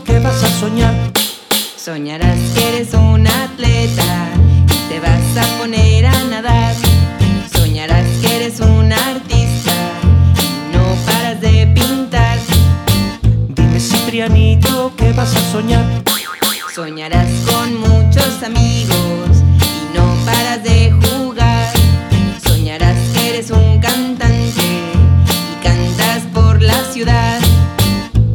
que vas a soñar. Soñarás que eres un atleta y te vas a poner a nadar. Soñarás que eres un artista y no paras de pintar. Dime, Ciprianito, ¿qué vas a soñar? Soñarás con muchos amigos y no paras de jugar. Soñarás que eres un cantante y cantas por la ciudad.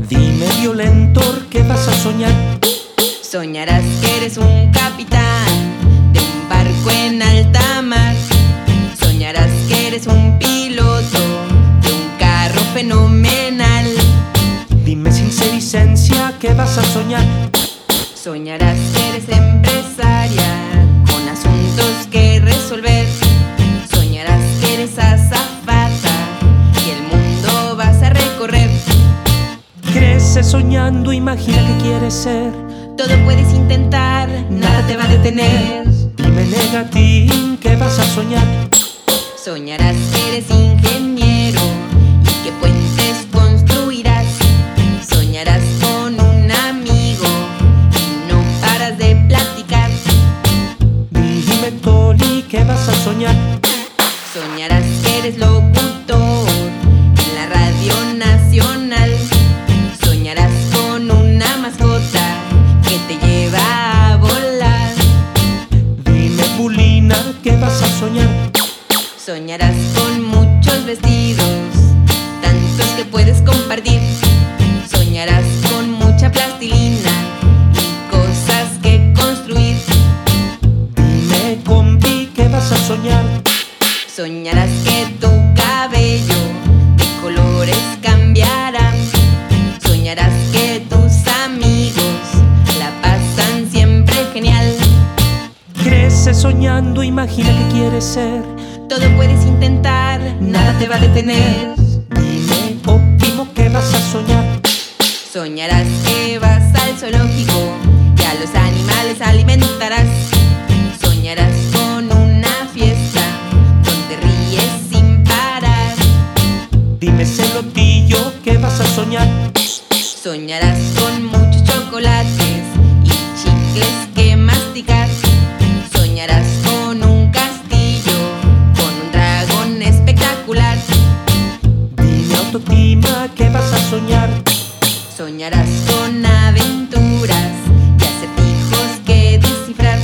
Dime, violento Qué vas a soñar. Soñarás que eres un capitán de un barco en alta mar. Soñarás que eres un piloto de un carro fenomenal. Dime sin sericencia que vas a soñar. Soñarás que eres empresaria. Soñando, imagina que quieres ser. Todo puedes intentar, nada te va a detener. Dime negatín que vas a soñar. Soñarás que eres ingeniero y que puentes Soñarás con muchos vestidos, tantos que puedes compartir. Soñarás con mucha plastilina y cosas que construir. Dime combi que vas a soñar. Soñarás que tu cabello de colores cambiará. Soñarás que tus amigos la pasan siempre genial. Crece soñando, imagina que quieres ser. Todo puedes intentar, nada te va a detener. Dime óptimo que vas a soñar. Soñarás que vas al zoológico y a los animales alimentarás. Soñarás con una fiesta donde ríes sin parar. Dime celotillo que vas a soñar. Soñarás con muchos chocolates y chicles día que vas a soñar. Soñarás con aventuras y acertijos que descifrar.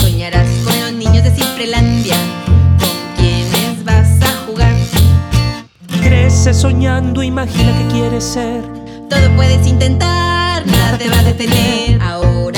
Soñarás con los niños de Cifrelandia, con quienes vas a jugar. Crece soñando, imagina que quieres ser. Todo puedes intentar, nada te va a detener. Ahora